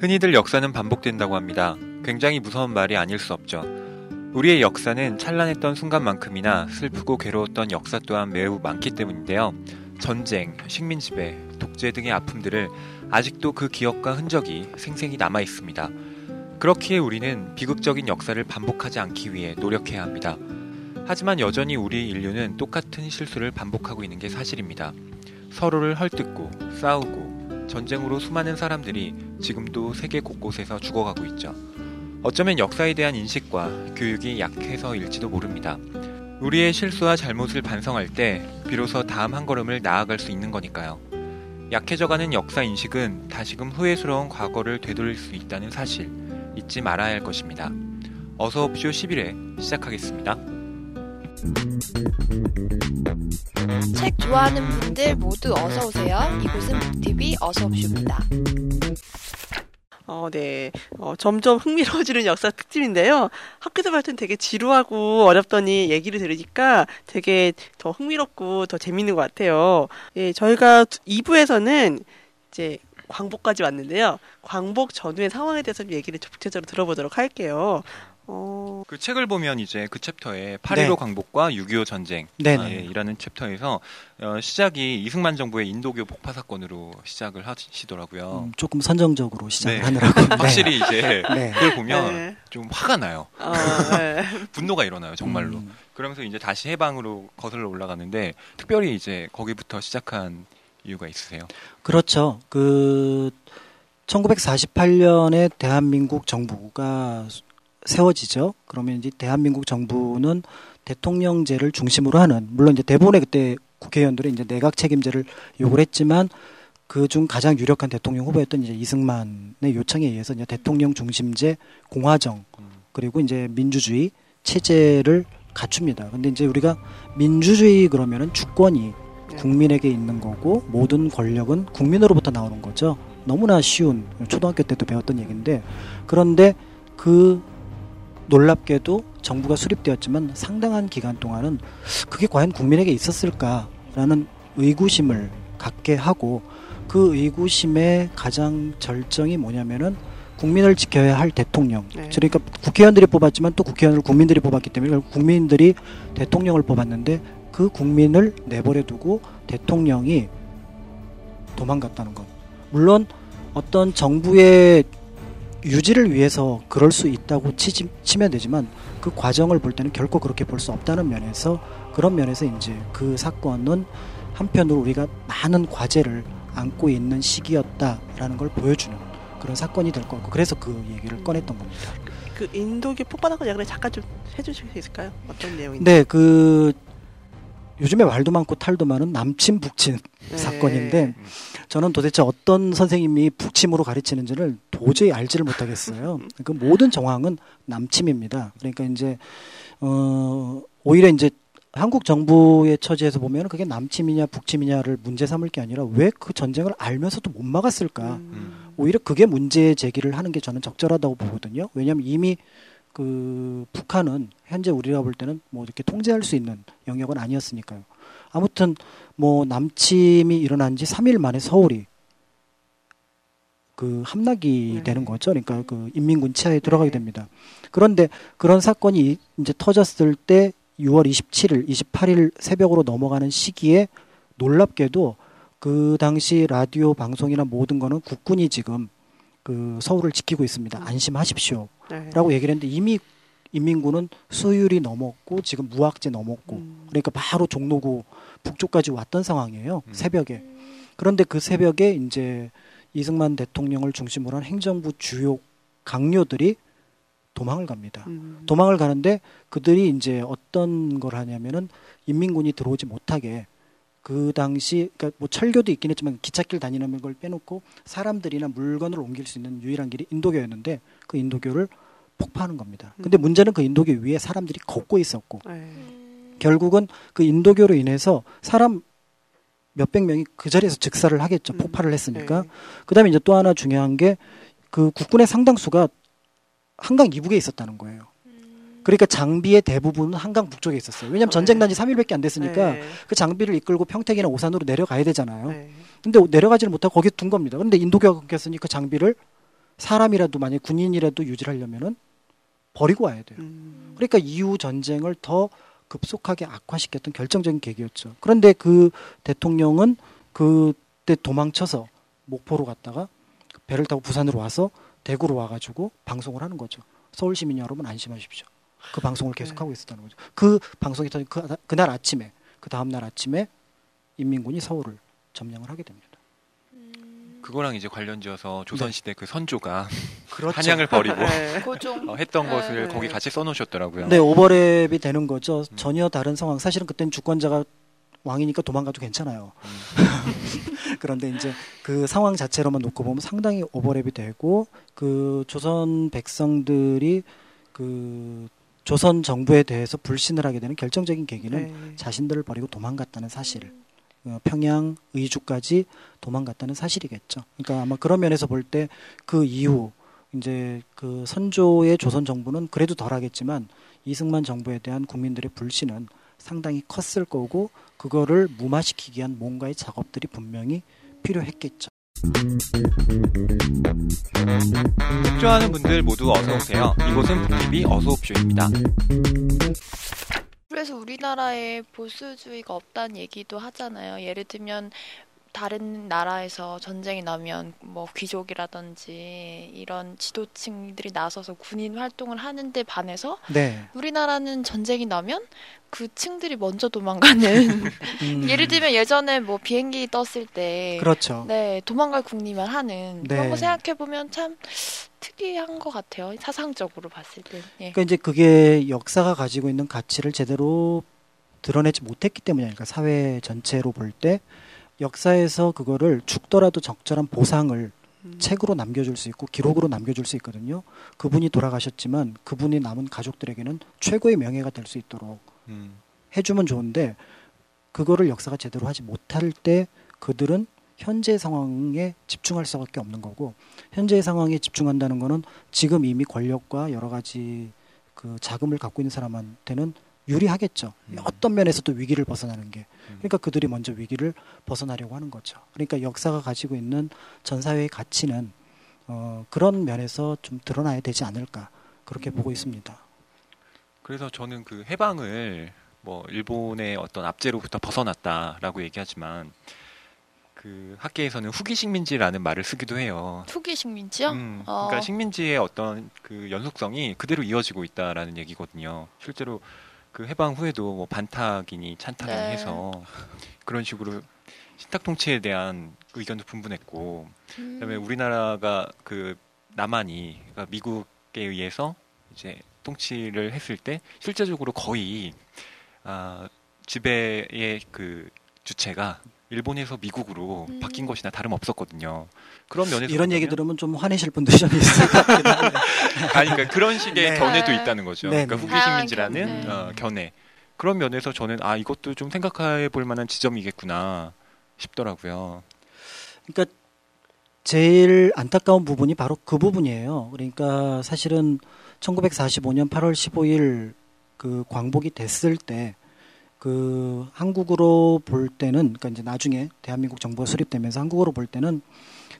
흔히들 역사는 반복된다고 합니다. 굉장히 무서운 말이 아닐 수 없죠. 우리의 역사는 찬란했던 순간만큼이나 슬프고 괴로웠던 역사 또한 매우 많기 때문인데요. 전쟁, 식민 지배, 독재 등의 아픔들을 아직도 그 기억과 흔적이 생생히 남아 있습니다. 그렇기에 우리는 비극적인 역사를 반복하지 않기 위해 노력해야 합니다. 하지만 여전히 우리 인류는 똑같은 실수를 반복하고 있는 게 사실입니다. 서로를 헐뜯고 싸우고 전쟁으로 수많은 사람들이 지금도 세계 곳곳에서 죽어가고 있죠. 어쩌면 역사에 대한 인식과 교육이 약해서일지도 모릅니다. 우리의 실수와 잘못을 반성할 때 비로소 다음 한 걸음을 나아갈 수 있는 거니까요. 약해져가는 역사 인식은 다시금 후회스러운 과거를 되돌릴 수 있다는 사실 잊지 말아야 할 것입니다. 어서 옵쇼 11회 시작하겠습니다. 책 좋아하는 분들 모두 어서 오세요. 이곳은 북TV 어서 옵쇼입니다. 어, 네. 어, 점점 흥미로워지는 역사 특집인데요. 학교에서 봤을 땐 되게 지루하고 어렵더니 얘기를 들으니까 되게 더 흥미롭고 더 재밌는 것 같아요. 예, 저희가 2부에서는 이제 광복까지 왔는데요. 광복 전후의 상황에 대해서 좀 얘기를 구체적으로 들어보도록 할게요. 어... 그 책을 보면 이제 그 챕터에 8.15 네. 광복과 6.25 전쟁 아, 예, 이라는 챕터에서 어, 시작이 이승만 정부의 인도교 폭파 사건으로 시작을 하시더라고요. 음, 조금 선정적으로 시작을 네. 하느라고. 확실히 이제 네. 그걸 보면 네. 좀 화가 나요. 어, 분노가 일어나요, 정말로. 음. 그러면서 이제 다시 해방으로 거슬러 올라가는데 특별히 이제 거기부터 시작한 이유가 있으세요? 그렇죠. 그 1948년에 대한민국 정부가 세워지죠. 그러면 이제 대한민국 정부는 대통령제를 중심으로 하는 물론 이제 대부분의 그때 국회의원들이 이제 내각 책임제를 요구를 했지만 그 중 가장 유력한 대통령 후보였던 이제 이승만의 요청에 의해서 이제 대통령 중심제 공화정 그리고 이제 민주주의 체제를 갖춥니다. 근데 이제 우리가 민주주의 그러면은 주권이 국민에게 있는 거고 모든 권력은 국민으로부터 나오는 거죠. 너무나 쉬운 초등학교 때도 배웠던 얘기인데 그런데 그 놀랍게도 정부가 수립되었지만 상당한 기간 동안은 그게 과연 국민에게 있었을까라는 의구심을 갖게 하고 그 의구심의 가장 절정이 뭐냐면은 국민을 지켜야 할 대통령. 네. 그러니까 국회의원들이 뽑았지만 또 국회의원을 국민들이 뽑았기 때문에 국민들이 대통령을 뽑았는데 그 국민을 내버려 두고 대통령이 도망갔다는 것. 물론 어떤 정부의 유지를 위해서 그럴 수 있다고 치지, 치면 되지만 그 과정을 볼 때는 결코 그렇게 볼 수 없다는 면에서 그런 면에서 이제 그 사건은 한편으로 우리가 많은 과제를 안고 있는 시기였다라는 걸 보여주는 그런 사건이 될 것 같고 그래서 그 얘기를 꺼냈던 겁니다. 그 인도계 폭발한 얘기를 잠깐 좀 해주실 수 있을까요? 어떤 내용인지? 네, 그 요즘에 말도 많고 탈도 많은 남친 북친 네. 사건인데 저는 도대체 어떤 선생님이 북침으로 가르치는지를 도저히 알지를 못하겠어요. 그 모든 정황은 남침입니다. 그러니까 이제 어 오히려 이제 한국 정부의 처지에서 보면 그게 남침이냐 북침이냐를 문제 삼을 게 아니라 왜 그 전쟁을 알면서도 못 막았을까? 음. 오히려 그게 문제 제기를 하는 게 저는 적절하다고 보거든요. 왜냐하면 이미 그 북한은 현재 우리가 볼 때는 뭐 이렇게 통제할 수 있는 영역은 아니었으니까요. 아무튼 뭐 남침이 일어난 지 3일 만에 서울이 그 함락이 네. 되는 거죠. 그러니까 그 인민군 치하에 들어가게 네. 됩니다. 그런데 그런 사건이 이제 터졌을 때 6월 27일, 28일 새벽으로 넘어가는 시기에 놀랍게도 그 당시 라디오 방송이나 모든 거는 국군이 지금 그 서울을 지키고 있습니다. 음. 안심하십시오. 네. 라고 얘기를 했는데 이미 인민군은 수율이 넘었고 지금 무학제 넘었고 음. 그러니까 바로 종로구 북쪽까지 왔던 상황이에요. 음. 새벽에. 그런데 그 새벽에 이제 이승만 대통령을 중심으로 한 행정부 주요 강요들이 도망을 갑니다. 음. 도망을 가는데 그들이 이제 어떤 걸 하냐면은 인민군이 들어오지 못하게 그 당시 그러니까 뭐 철교도 있긴 했지만 기찻길 다니는 걸 빼놓고 사람들이나 물건을 옮길 수 있는 유일한 길이 인도교였는데 그 인도교를 폭파하는 겁니다. 근데 음. 문제는 그 인도교 위에 사람들이 걷고 있었고 네. 결국은 그 인도교로 인해서 사람 몇백 명이 그 자리에서 즉사를 하겠죠. 음. 폭발을 했으니까. 네. 그다음에 이제 또 하나 중요한 게 그 국군의 상당수가 한강 이북에 있었다는 거예요. 그러니까 장비의 대부분은 한강 북쪽에 있었어요. 왜냐하면 전쟁 난지 3일밖에 안 됐으니까 네. 그 장비를 이끌고 평택이나 오산으로 내려가야 되잖아요. 네. 근데 내려가지를 못하고 거기에 둔 겁니다. 근데 인도교가 끊겼으니 그 장비를 사람이라도 만약 군인이라도 유지를 하려면은 버리고 와야 돼요. 음. 그러니까 이후 전쟁을 더 급속하게 악화시켰던 결정적인 계기였죠. 그런데 그 대통령은 그때 도망쳐서 목포로 갔다가 배를 타고 부산으로 와서 대구로 와가지고 방송을 하는 거죠. 서울 시민 여러분 안심하십시오. 그 방송을 계속하고 있었다는 거죠. 그 방송이 터진 그, 그날 아침에 그 다음 날 아침에 인민군이 서울을 점령을 하게 됩니다. 그거랑 이제 관련지어서 조선시대 그 선조가 그렇죠. 한양을 버리고 네. 고종. 어, 했던 네. 것을 네. 거기 같이 써놓으셨더라고요. 네, 오버랩이 되는 거죠. 음. 전혀 다른 상황. 사실은 그때는 주권자가 왕이니까 도망가도 괜찮아요. 음. 그런데 이제 그 상황 자체로만 놓고 보면 상당히 오버랩이 되고 그 조선 백성들이 그 조선 정부에 대해서 불신을 하게 되는 결정적인 계기는 네. 자신들을 버리고 도망갔다는 사실. 어, 평양 의주까지 도망갔다는 사실이겠죠. 그러니까 아마 그런 면에서 볼 때 그 이후 이제 그 선조의 조선 정부는 그래도 덜하겠지만 이승만 정부에 대한 국민들의 불신은 상당히 컸을 거고 그거를 무마시키기 위한 뭔가의 작업들이 분명히 필요했겠죠. 책 좋아하는 분들 모두 어서 오세요. 이곳은 북TV 어서옵쇼입니다. 그래서 우리나라에 보수주의가 없다는 얘기도 하잖아요. 예를 들면 다른 나라에서 전쟁이 나면 뭐 귀족이라든지 이런 지도층들이 나서서 군인 활동을 하는데 반해서 네. 우리나라는 전쟁이 나면 그 층들이 먼저 도망가는 음, 예를 들면 예전에 뭐 비행기 떴을 때 그렇죠. 네, 도망갈 국리만 하는 그런 네. 거 생각해 보면 참 특이한 것 같아요. 사상적으로 봤을 때. 예. 그러니까 이제 그게 역사가 가지고 있는 가치를 제대로 드러내지 못했기 때문에 그러니까 사회 전체로 볼 때 역사에서 그거를 죽더라도 적절한 보상을 음. 책으로 남겨줄 수 있고 기록으로 남겨줄 수 있거든요. 그분이 돌아가셨지만 그분이 남은 가족들에게는 최고의 명예가 될 수 있도록 음. 해주면 좋은데 그거를 역사가 제대로 하지 못할 때 그들은 현재 상황에 집중할 수밖에 없는 거고 현재의 상황에 집중한다는 거는 지금 이미 권력과 여러 가지 그 자금을 갖고 있는 사람한테는 유리하겠죠. 음. 어떤 면에서도 위기를 벗어나는 게. 음. 그러니까 그들이 먼저 위기를 벗어나려고 하는 거죠. 그러니까 역사가 가지고 있는 전 사회의 가치는 어, 그런 면에서 좀 드러나야 되지 않을까 그렇게 보고 있습니다. 그래서 저는 그 해방을 뭐 일본의 어떤 압제로부터 벗어났다라고 얘기하지만 그 학계에서는 후기 식민지라는 말을 쓰기도 해요. 투기 식민지요? 음, 어. 그러니까 식민지의 어떤 그 연속성이 그대로 이어지고 있다라는 얘기거든요. 실제로 그 해방 후에도 뭐 반탁이니 찬탁이니 네. 해서 그런 식으로 신탁 통치에 대한 의견도 분분했고 음. 그다음에 우리나라가 그 남한이 그러니까 미국에 의해서 이제 통치를 했을 때 실제적으로 거의 아, 지배의 그 주체가 일본에서 미국으로 음. 바뀐 것이나 다름 없었거든요. 그런 면에서 이런 얘기 들으면 좀 화내실 분들이 좀 있을 것 같긴 한데. 아니 그러니까 그런 식의 네. 견해도 네. 있다는 거죠. 네, 그러니까 네. 후기 다양한 식민지라는 견해. 어, 견해. 그런 면에서 저는 아 이것도 좀 생각해 볼 만한 지점이겠구나 싶더라고요. 그러니까 제일 안타까운 부분이 바로 그 부분이에요. 그러니까 사실은 1945년 8월 15일 그 광복이 됐을 때 그 한국으로 볼 때는 그러니까 이제 나중에 대한민국 정부가 수립되면서 한국으로 볼 때는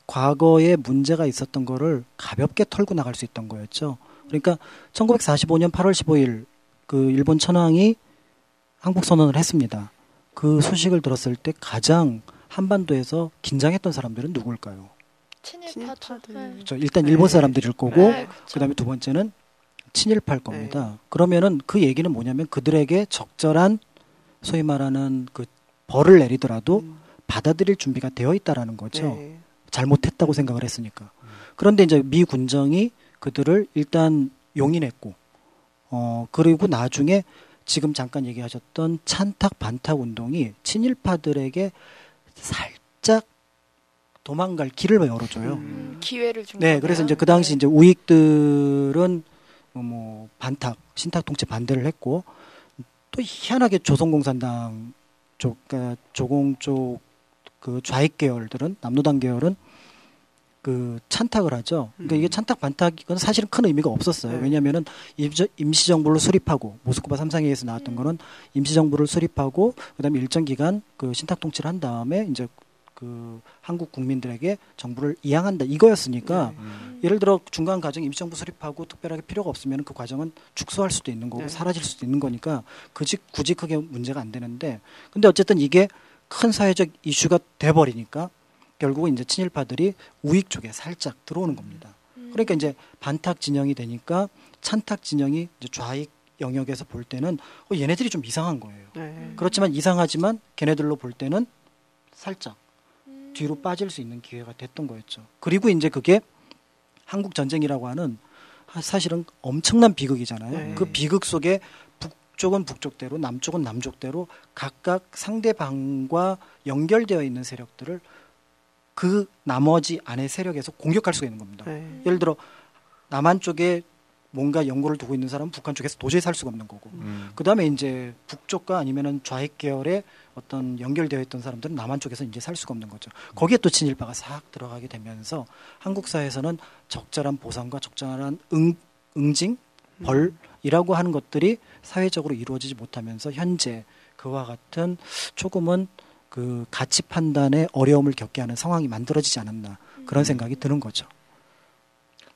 과거에 문제가 있었던 거를 가볍게 털고 나갈 수 있던 거였죠. 그러니까 1945년 8월 15일 그 일본 천황이 항복 선언을 했습니다. 그 소식을 들었을 때 가장 한반도에서 긴장했던 사람들은 누굴까요? 친일파죠. 친일파들. 네. 그렇죠. 일단 네. 일본 사람들일 거고 네. 그다음에 두 번째는 친일파일 겁니다. 그러면은 그 얘기는 뭐냐면 그들에게 적절한 소위 말하는 그 벌을 내리더라도 음. 받아들일 준비가 되어 있다라는 거죠. 네. 잘못했다고 생각을 했으니까. 그런데 이제 미 군정이 그들을 일단 용인했고, 어, 그리고 나중에 지금 잠깐 얘기하셨던 찬탁 반탁 운동이 친일파들에게 살짝 도망갈 길을 열어줘요. 음. 기회를 준 네, 거네요. 그래서 이제 그 당시 이제 우익들은 어, 뭐 반탁, 신탁 통치 반대를 했고 또 희한하게 조선공산당 쪽, 그러니까 조공 쪽 그 좌익 계열들은 남노당 계열은 그 찬탁을 하죠. 그러니까 이게 음. 찬탁 반탁 이건 사실은 큰 의미가 없었어요. 네. 왜냐하면은 임시, 임시정부를 수립하고 모스크바 삼상회의에서 나왔던 음. 거는 임시정부를 수립하고 그다음에 일정 기간 그 신탁 통치를 한 다음에 이제 그 한국 국민들에게 정부를 이양한다 이거였으니까 네. 음. 예를 들어 중간 과정 임시정부 수립하고 특별하게 필요가 없으면 그 과정은 축소할 수도 있는 거고 네. 사라질 수도 있는 거니까 굳이 굳이 크게 문제가 안 되는데 근데 어쨌든 이게 큰 사회적 이슈가 돼 버리니까 결국은 이제 친일파들이 우익 쪽에 살짝 들어오는 겁니다. 그러니까 이제 반탁 진영이 되니까 찬탁 진영이 이제 좌익 영역에서 볼 때는 어, 얘네들이 좀 이상한 거예요. 네. 그렇지만 이상하지만 걔네들로 볼 때는 살짝 음. 뒤로 빠질 수 있는 기회가 됐던 거였죠. 그리고 이제 그게 한국 전쟁이라고 하는 하- 사실은 엄청난 비극이잖아요. 네. 그 비극 속에 북쪽은 북쪽대로 남쪽은 남쪽대로 각각 상대방과 연결되어 있는 세력들을 그 나머지 안의 세력에서 공격할 수가 있는 겁니다. 네. 예를 들어 남한 쪽에 뭔가 연고를 두고 있는 사람은 북한 쪽에서 도저히 살 수가 없는 거고 음. 그 다음에 이제 북쪽과 아니면은 좌익 계열의 어떤 연결되어 있던 사람들은 남한 쪽에서 이제 살 수가 없는 거죠. 거기에 또 친일파가 싹 들어가게 되면서 한국 사회에서는 적절한 보상과 적절한 응, 응징, 벌이라고 하는 것들이 사회적으로 이루어지지 못하면서 현재 그와 같은 조금은 그 가치 판단에 어려움을 겪게 하는 상황이 만들어지지 않았나 그런 생각이 드는 거죠.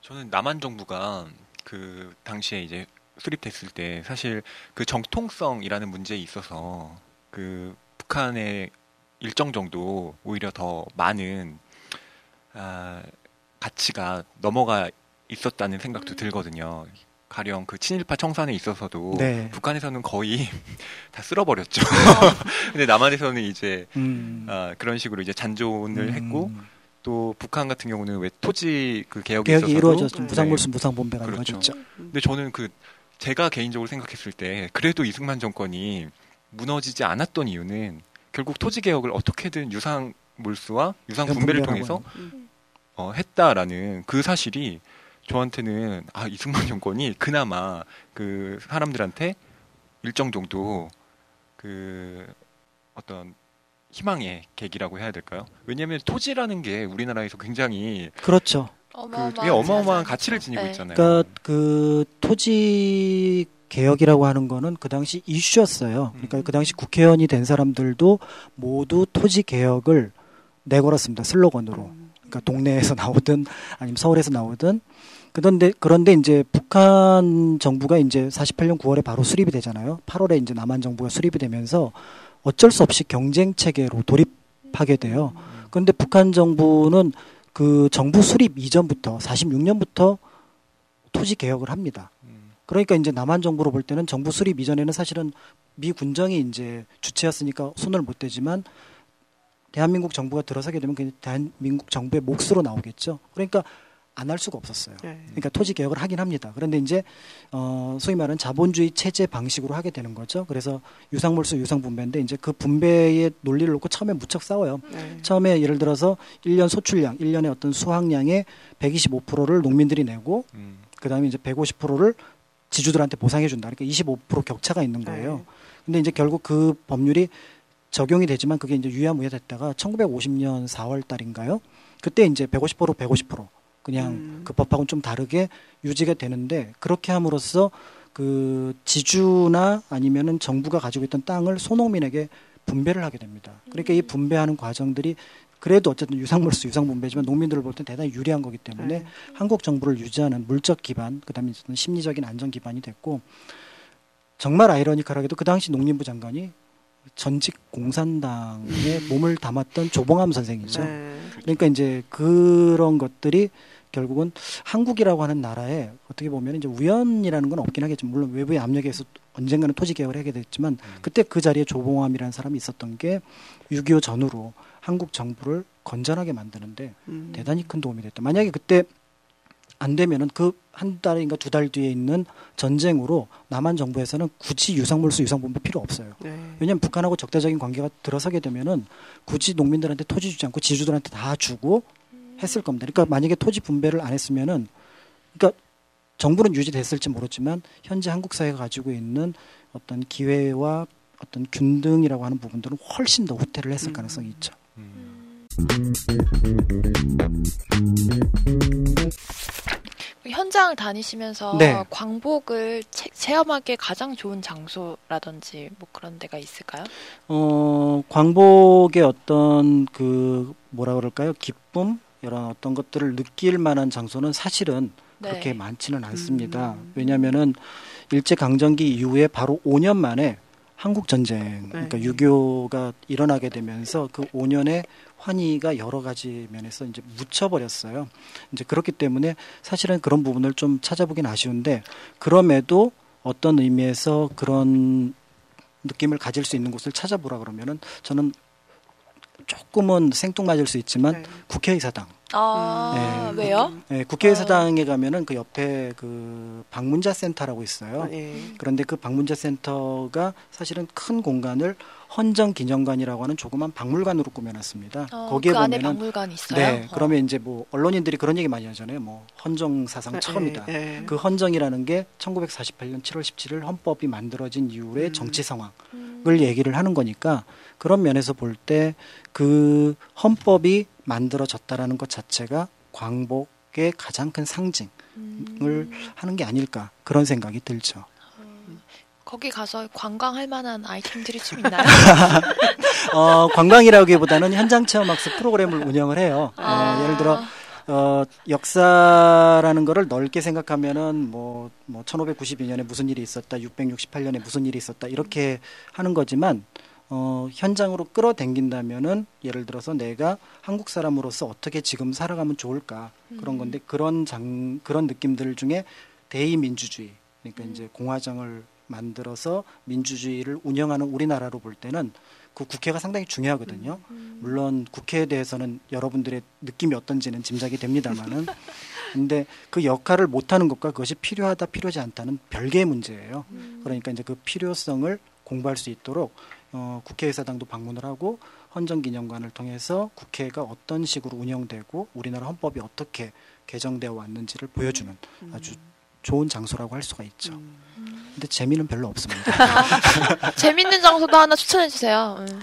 저는 남한 정부가 그 당시에 이제 수립됐을 때 사실 그 정통성이라는 문제에 있어서 그 북한의 일정 정도 오히려 더 많은 아, 가치가 넘어가 있었다는 생각도 들거든요. 가령 그 친일파 청산에 있어서도 네. 북한에서는 거의 다 쓸어버렸죠. 근데 남한에서는 이제 음. 아, 그런 식으로 이제 잔존을 음. 했고 또 북한 같은 경우는 왜 토지 그 개혁이 개혁이 이루어졌죠. 네. 무상물수 무상본배가 그렇죠. 이루어졌죠. 근데 저는 그 제가 개인적으로 생각했을 때 그래도 이승만 정권이 무너지지 않았던 이유는 결국 토지 개혁을 어떻게든 유상 몰수와 유상 분배를 통해서 음. 어, 했다라는 그 사실이 저한테는 아 이승만 정권이 그나마 그 사람들한테 일정 정도 그 어떤 희망의 계기라고 해야 될까요? 왜냐하면 토지라는 게 우리나라에서 굉장히 그렇죠. 그 어마어마한, 되게 어마어마한. 가치를 지니고 네. 있잖아요. 그러니까 그 토지 개혁이라고 하는 거는 그 당시 이슈였어요. 그러니까 음. 그 당시 국회의원이 된 사람들도 모두 토지 개혁을 내걸었습니다. 슬로건으로. 그러니까 동네에서 나오든 아니면 서울에서 나오든 그런데 그런데 이제 북한 정부가 이제 48년 9월에 바로 수립이 되잖아요. 8월에 이제 남한 정부가 수립이 되면서 어쩔 수 없이 경쟁 체계로 돌입하게 돼요. 그런데 북한 정부는 그 정부 수립 이전부터 46년부터 토지 개혁을 합니다. 음, 그러니까 이제 남한 정부로 볼 때는 정부 수립 이전에는 사실은 미 군정이 이제 주체였으니까 손을 못 대지만 대한민국 정부가 들어서게 되면 그 대한민국 정부의 몫으로 나오겠죠. 그러니까 안 할 수가 없었어요. 네. 그러니까 토지 개혁을 하긴 합니다. 그런데 이제 어 소위 말하는 자본주의 체제 방식으로 하게 되는 거죠. 그래서 유상물수 유상 분배인데 이제 그 분배의 논리를 놓고 처음에 무척 싸워요. 네. 처음에 예를 들어서 1년 소출량, 1년의 어떤 수확량의 125%를 농민들이 내고 음, 그다음에 이제 150%를 지주들한테 보상해 준다. 그러니까 25% 격차가 있는 거예요. 네. 근데 이제 결국 그 법률이 적용이 되지만 그게 이제 유야무야 됐다가 1950년 4월 달인가요? 그때 이제 150% 150% 그냥 음. 그 법하고는 좀 다르게 유지가 되는데 그렇게 함으로써 그 지주나 아니면은 정부가 가지고 있던 땅을 소농민에게 분배를 하게 됩니다. 그러니까 이 분배하는 과정들이 그래도 어쨌든 유상물수 유상분배지만 농민들을 볼 때 대단히 유리한 거기 때문에 네. 한국 정부를 유지하는 물적 기반, 그다음에 심리적인 안전 기반이 됐고 정말 아이러니컬하게도 그 당시 농림부 장관이 전직 공산당에 몸을 담았던 조봉암 선생이죠. 네. 그러니까 이제 그런 것들이 결국은 한국이라고 하는 나라에 어떻게 보면 이제 우연이라는 건 없긴 하겠지만 물론 외부의 압력에 의해서 언젠가는 토지 개혁을 하게 됐지만 그때 그 자리에 조봉암이라는 사람이 있었던 게 6.25 전후로 한국 정부를 건전하게 만드는데 음. 대단히 큰 도움이 됐다. 만약에 그때 안 되면은 그 한 달인가 두 달 뒤에 있는 전쟁으로 남한 정부에서는 굳이 유상물수 유상분배 필요 없어요. 네. 왜냐하면 북한하고 적대적인 관계가 들어서게 되면은 굳이 농민들한테 토지 주지 않고 지주들한테 다 주고 했을 겁니다. 그러니까 만약에 토지 분배를 안 했으면은 그러니까 정부는 유지됐을지 모르지만 현재 한국 사회가 가지고 있는 어떤 기회와 어떤 균등이라고 하는 부분들은 훨씬 더 후퇴를 했을 음. 가능성이 있죠. 음. 현장을 다니시면서 네. 광복을 체, 체험하기에 가장 좋은 장소라든지 뭐 그런 데가 있을까요? 어, 광복의 어떤 그 뭐라 그럴까요? 기쁨 이런 어떤 것들을 느낄 만한 장소는 사실은 네. 그렇게 많지는 않습니다. 음. 왜냐하면은 일제 강점기 이후에 바로 5년 만에 한국 전쟁, 그러니까 네. 6.25가 일어나게 되면서 그 5년의 환희가 여러 가지 면에서 이제 묻혀버렸어요. 이제 그렇기 때문에 사실은 그런 부분을 좀 찾아보긴 아쉬운데 그럼에도 어떤 의미에서 그런 느낌을 가질 수 있는 곳을 찾아보라 그러면은 저는 조금은 생뚱맞을 수 있지만 네. 아, 국회의사당. 네. 왜요? 예, 국회의사당에 가면은 그 옆에 그 방문자 센터라고 있어요. 예. 그런데 그 방문자 센터가 사실은 큰 공간을 헌정 기념관이라고 하는 조그만 박물관으로 꾸며놨습니다. 어, 거기에 그 보면은 박물관이 있어요. 네, 어. 그러면 이제 뭐 언론인들이 그런 얘기 많이 하잖아요. 뭐 헌정 사상 처음이다. 예, 예. 그 헌정이라는 게 1948년 7월 17일 헌법이 만들어진 이후의 음. 정치 상황을 음. 얘기를 하는 거니까 그런 면에서 볼 때 그 헌법이 만들어졌다라는 것 자체가 광복의 가장 큰 상징을 음. 하는 게 아닐까 그런 생각이 들죠. 거기 가서 관광할 만한 아이템들이 좀 있나요? 어, 관광이라기보다는 현장 체험 학습 프로그램을 운영을 해요. 어, 아. 예를 들어 어, 역사라는 거를 넓게 생각하면은 뭐, 뭐 1592년에 무슨 일이 있었다, 668년에 무슨 일이 있었다 이렇게 하는 거지만 어, 현장으로 끌어당긴다면은 예를 들어서 내가 한국 사람으로서 어떻게 지금 살아가면 좋을까 그런 음. 건데 그런 장 그런 느낌들 중에 대의민주주의 그러니까 음. 이제 공화정을 만들어서 민주주의를 운영하는 우리나라로 볼 때는 그 국회가 상당히 중요하거든요. 음. 물론 국회에 대해서는 여러분들의 느낌이 어떤지는 짐작이 됩니다만은 근데 그 역할을 못 하는 것과 그것이 필요하다 필요하지 않다는 별개의 문제예요. 음. 그러니까 이제 그 필요성을 공부할 수 있도록 어, 국회의사당도 방문을 하고 헌정기념관을 통해서 국회가 어떤 식으로 운영되고 우리나라 헌법이 어떻게 개정되어 왔는지를 보여주는 아주 좋은 장소라고 할 수가 있죠. 음. 근데 재미는 별로 없습니다. 아, 재밌는 장소도 하나 추천해 주세요. 음.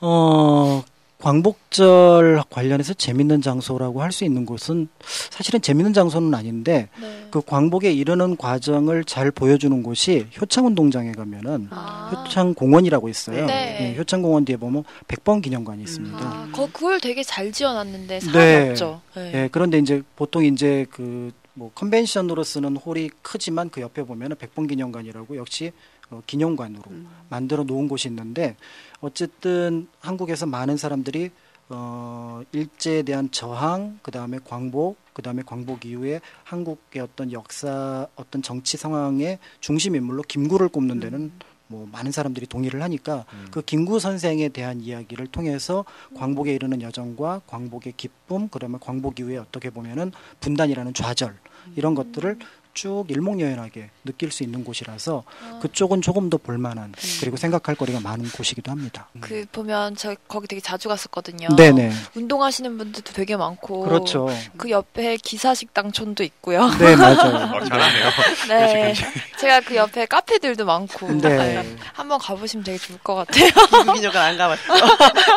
어, 광복절 관련해서 재밌는 장소라고 할 수 있는 곳은 사실은 재밌는 장소는 아닌데 네. 그 광복에 이르는 과정을 잘 보여주는 곳이 효창운동장에 가면은 아. 효창공원이라고 있어요. 네. 예, 효창공원 뒤에 보면 백번 기념관이 있습니다. 아, 거, 그걸 되게 잘 지어놨는데 사람이 네. 없죠. 네. 예, 그런데 이제 보통 이제 그 뭐 컨벤션으로 쓰는 홀이 크지만 그 옆에 보면은 백번 기념관이라고 역시 어, 기념관으로 음. 만들어 놓은 곳이 있는데 어쨌든 한국에서 많은 사람들이 어 일제에 대한 저항 그 다음에 광복 그 다음에 광복 이후에 한국의 어떤 역사 어떤 정치 상황의 중심 인물로 김구를 꼽는 데는 뭐 많은 사람들이 동의를 하니까 음. 그 김구 선생에 대한 이야기를 통해서 광복에 이르는 여정과 광복의 기쁨 그러면 광복 이후에 어떻게 보면은 분단이라는 좌절 이런 것들을 쭉 일목요연하게 느낄 수 있는 곳이라서 아. 그쪽은 조금 더 볼만한 그리고 생각할 거리가 많은 곳이기도 합니다. 그 보면 저 거기 되게 자주 갔었거든요. 네네 운동하시는 분들도 되게 많고 그렇죠. 그 옆에 기사식당촌도 있고요. 네 맞아요. 어, 잘하네요. 네. 제가 그 옆에 카페들도 많고 네. 한번 가보시면 되게 좋을 것 같아요. 기념관 안 가봤어.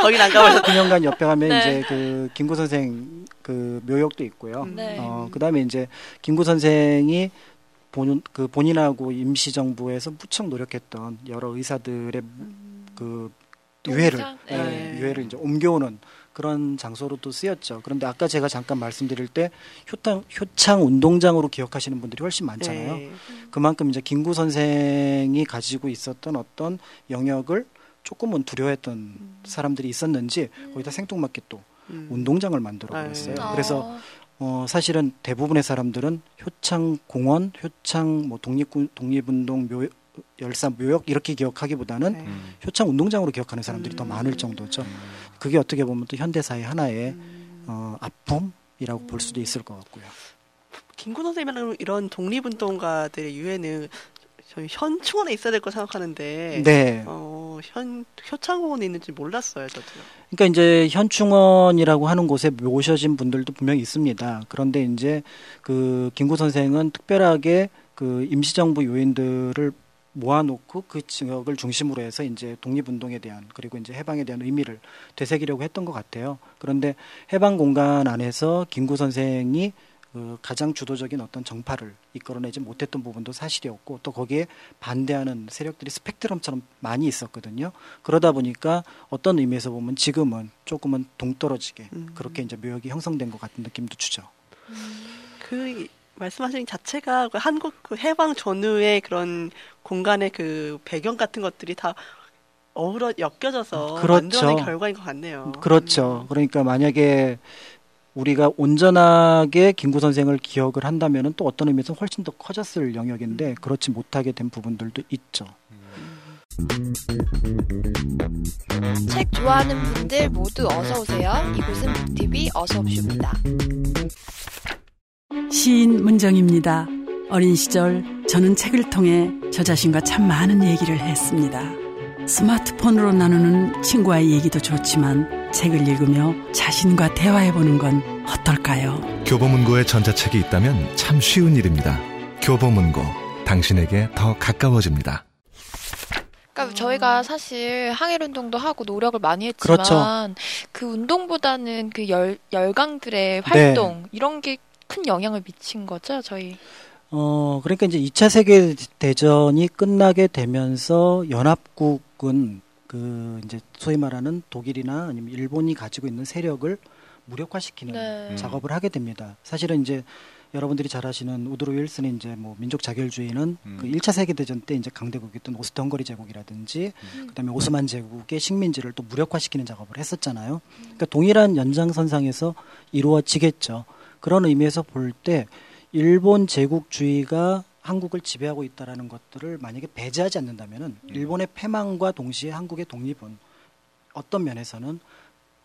거긴 안 가봤어. 기념관 옆에 가면 네. 이제 그 김구 선생 그 묘역도 있고요. 네. 어 그다음에 이제 김구 선생이 본, 그 본인하고 임시 정부에서 무척 노력했던 여러 의사들의 그 유해를 동상? 예, 네. 유해를 이제 옮겨오는 그런 장소로도 쓰였죠. 그런데 아까 제가 잠깐 말씀드릴 때 효창 효창 운동장으로 기억하시는 분들이 훨씬 많잖아요. 네. 그만큼 이제 김구 선생이 가지고 있었던 어떤 영역을 조금은 두려워했던 사람들이 있었는지 거기다 생뚱맞게 또 음. 운동장을 만들어 아, 버렸어요. 네. 그래서 어, 어, 사실은 대부분의 사람들은 효창 공원, 효창 뭐 독립군 독립운동 묘 열사 묘역 이렇게 기억하기보다는 네. 음. 효창 운동장으로 기억하는 사람들이 더 음. 많을 정도죠. 그게 어떻게 보면 또 현대사의 하나의 음. 어, 아픔이라고 볼 수도 있을 것 같고요. 김구 선생님이랑 이런 독립운동가들의 유해는 저희 현충원에 있어야 될 거 생각하는데 네. 어, 현 효창공원에 있는지 몰랐어요, 저도. 그러니까 이제 현충원이라고 하는 곳에 모셔진 분들도 분명히 있습니다. 그런데 이제 그 김구 선생은 특별하게 그 임시정부 요인들을 모아놓고 그 지역을 중심으로 해서 이제 독립운동에 대한 그리고 이제 해방에 대한 의미를 되새기려고 했던 것 같아요. 그런데 해방 공간 안에서 김구 선생이 그 가장 주도적인 어떤 정파를 이끌어내지 못했던 부분도 사실이었고 또 거기에 반대하는 세력들이 스펙트럼처럼 많이 있었거든요. 그러다 보니까 어떤 의미에서 보면 지금은 조금은 동떨어지게 음. 그렇게 이제 묘역이 형성된 것 같은 느낌도 주죠. 그 말씀하신 자체가 그 한국 그 해방 전후의 그런 공간의 그 배경 같은 것들이 다 어우러 엮여져서 그렇죠. 만들어낸 결과인 것 같네요. 그렇죠. 음. 그러니까 만약에 우리가 온전하게 김구 선생을 기억을 한다면은 또 어떤 의미에서 훨씬 더 커졌을 영역인데 그렇지 못하게 된 부분들도 있죠. 책 좋아하는 분들 모두 어서 오세요. 이곳은 북TV 어서 옵쇼입니다. 시인 문정입니다. 어린 시절 저는 책을 통해 저 자신과 참 많은 얘기를 했습니다. 스마트폰으로 나누는 친구와의 얘기도 좋지만 책을 읽으며 자신과 대화해보는 건 어떨까요? 교보문고에 전자책이 있다면 참 쉬운 일입니다. 교보문고, 당신에게 더 가까워집니다. 그러니까 저희가 사실 항일 운동도 하고 노력을 많이 했지만 그렇죠. 그 운동보다는 그 열, 열강들의 네. 활동 이런 게 큰 영향을 미친 거죠, 저희. 어, 그러니까 이제 2차 세계 대전이 끝나게 되면서 연합국은 그 이제 소위 말하는 독일이나 아니면 일본이 가지고 있는 세력을 무력화시키는 네. 작업을 하게 됩니다. 사실은 이제 여러분들이 잘 아시는 우드로 윌슨이 이제 뭐 민족 자결주의는 음. 그 1차 세계 대전 때 이제 강대국이었던 오스트 헝거리 제국이라든지 음. 그다음에 오스만 제국의 식민지를 또 무력화시키는 작업을 했었잖아요. 그러니까 동일한 연장선상에서 이루어지겠죠. 그런 의미에서 볼 때 일본 제국주의가 한국을 지배하고 있다라는 것들을 만약에 배제하지 않는다면은 음. 일본의 패망과 동시에 한국의 독립은 어떤 면에서는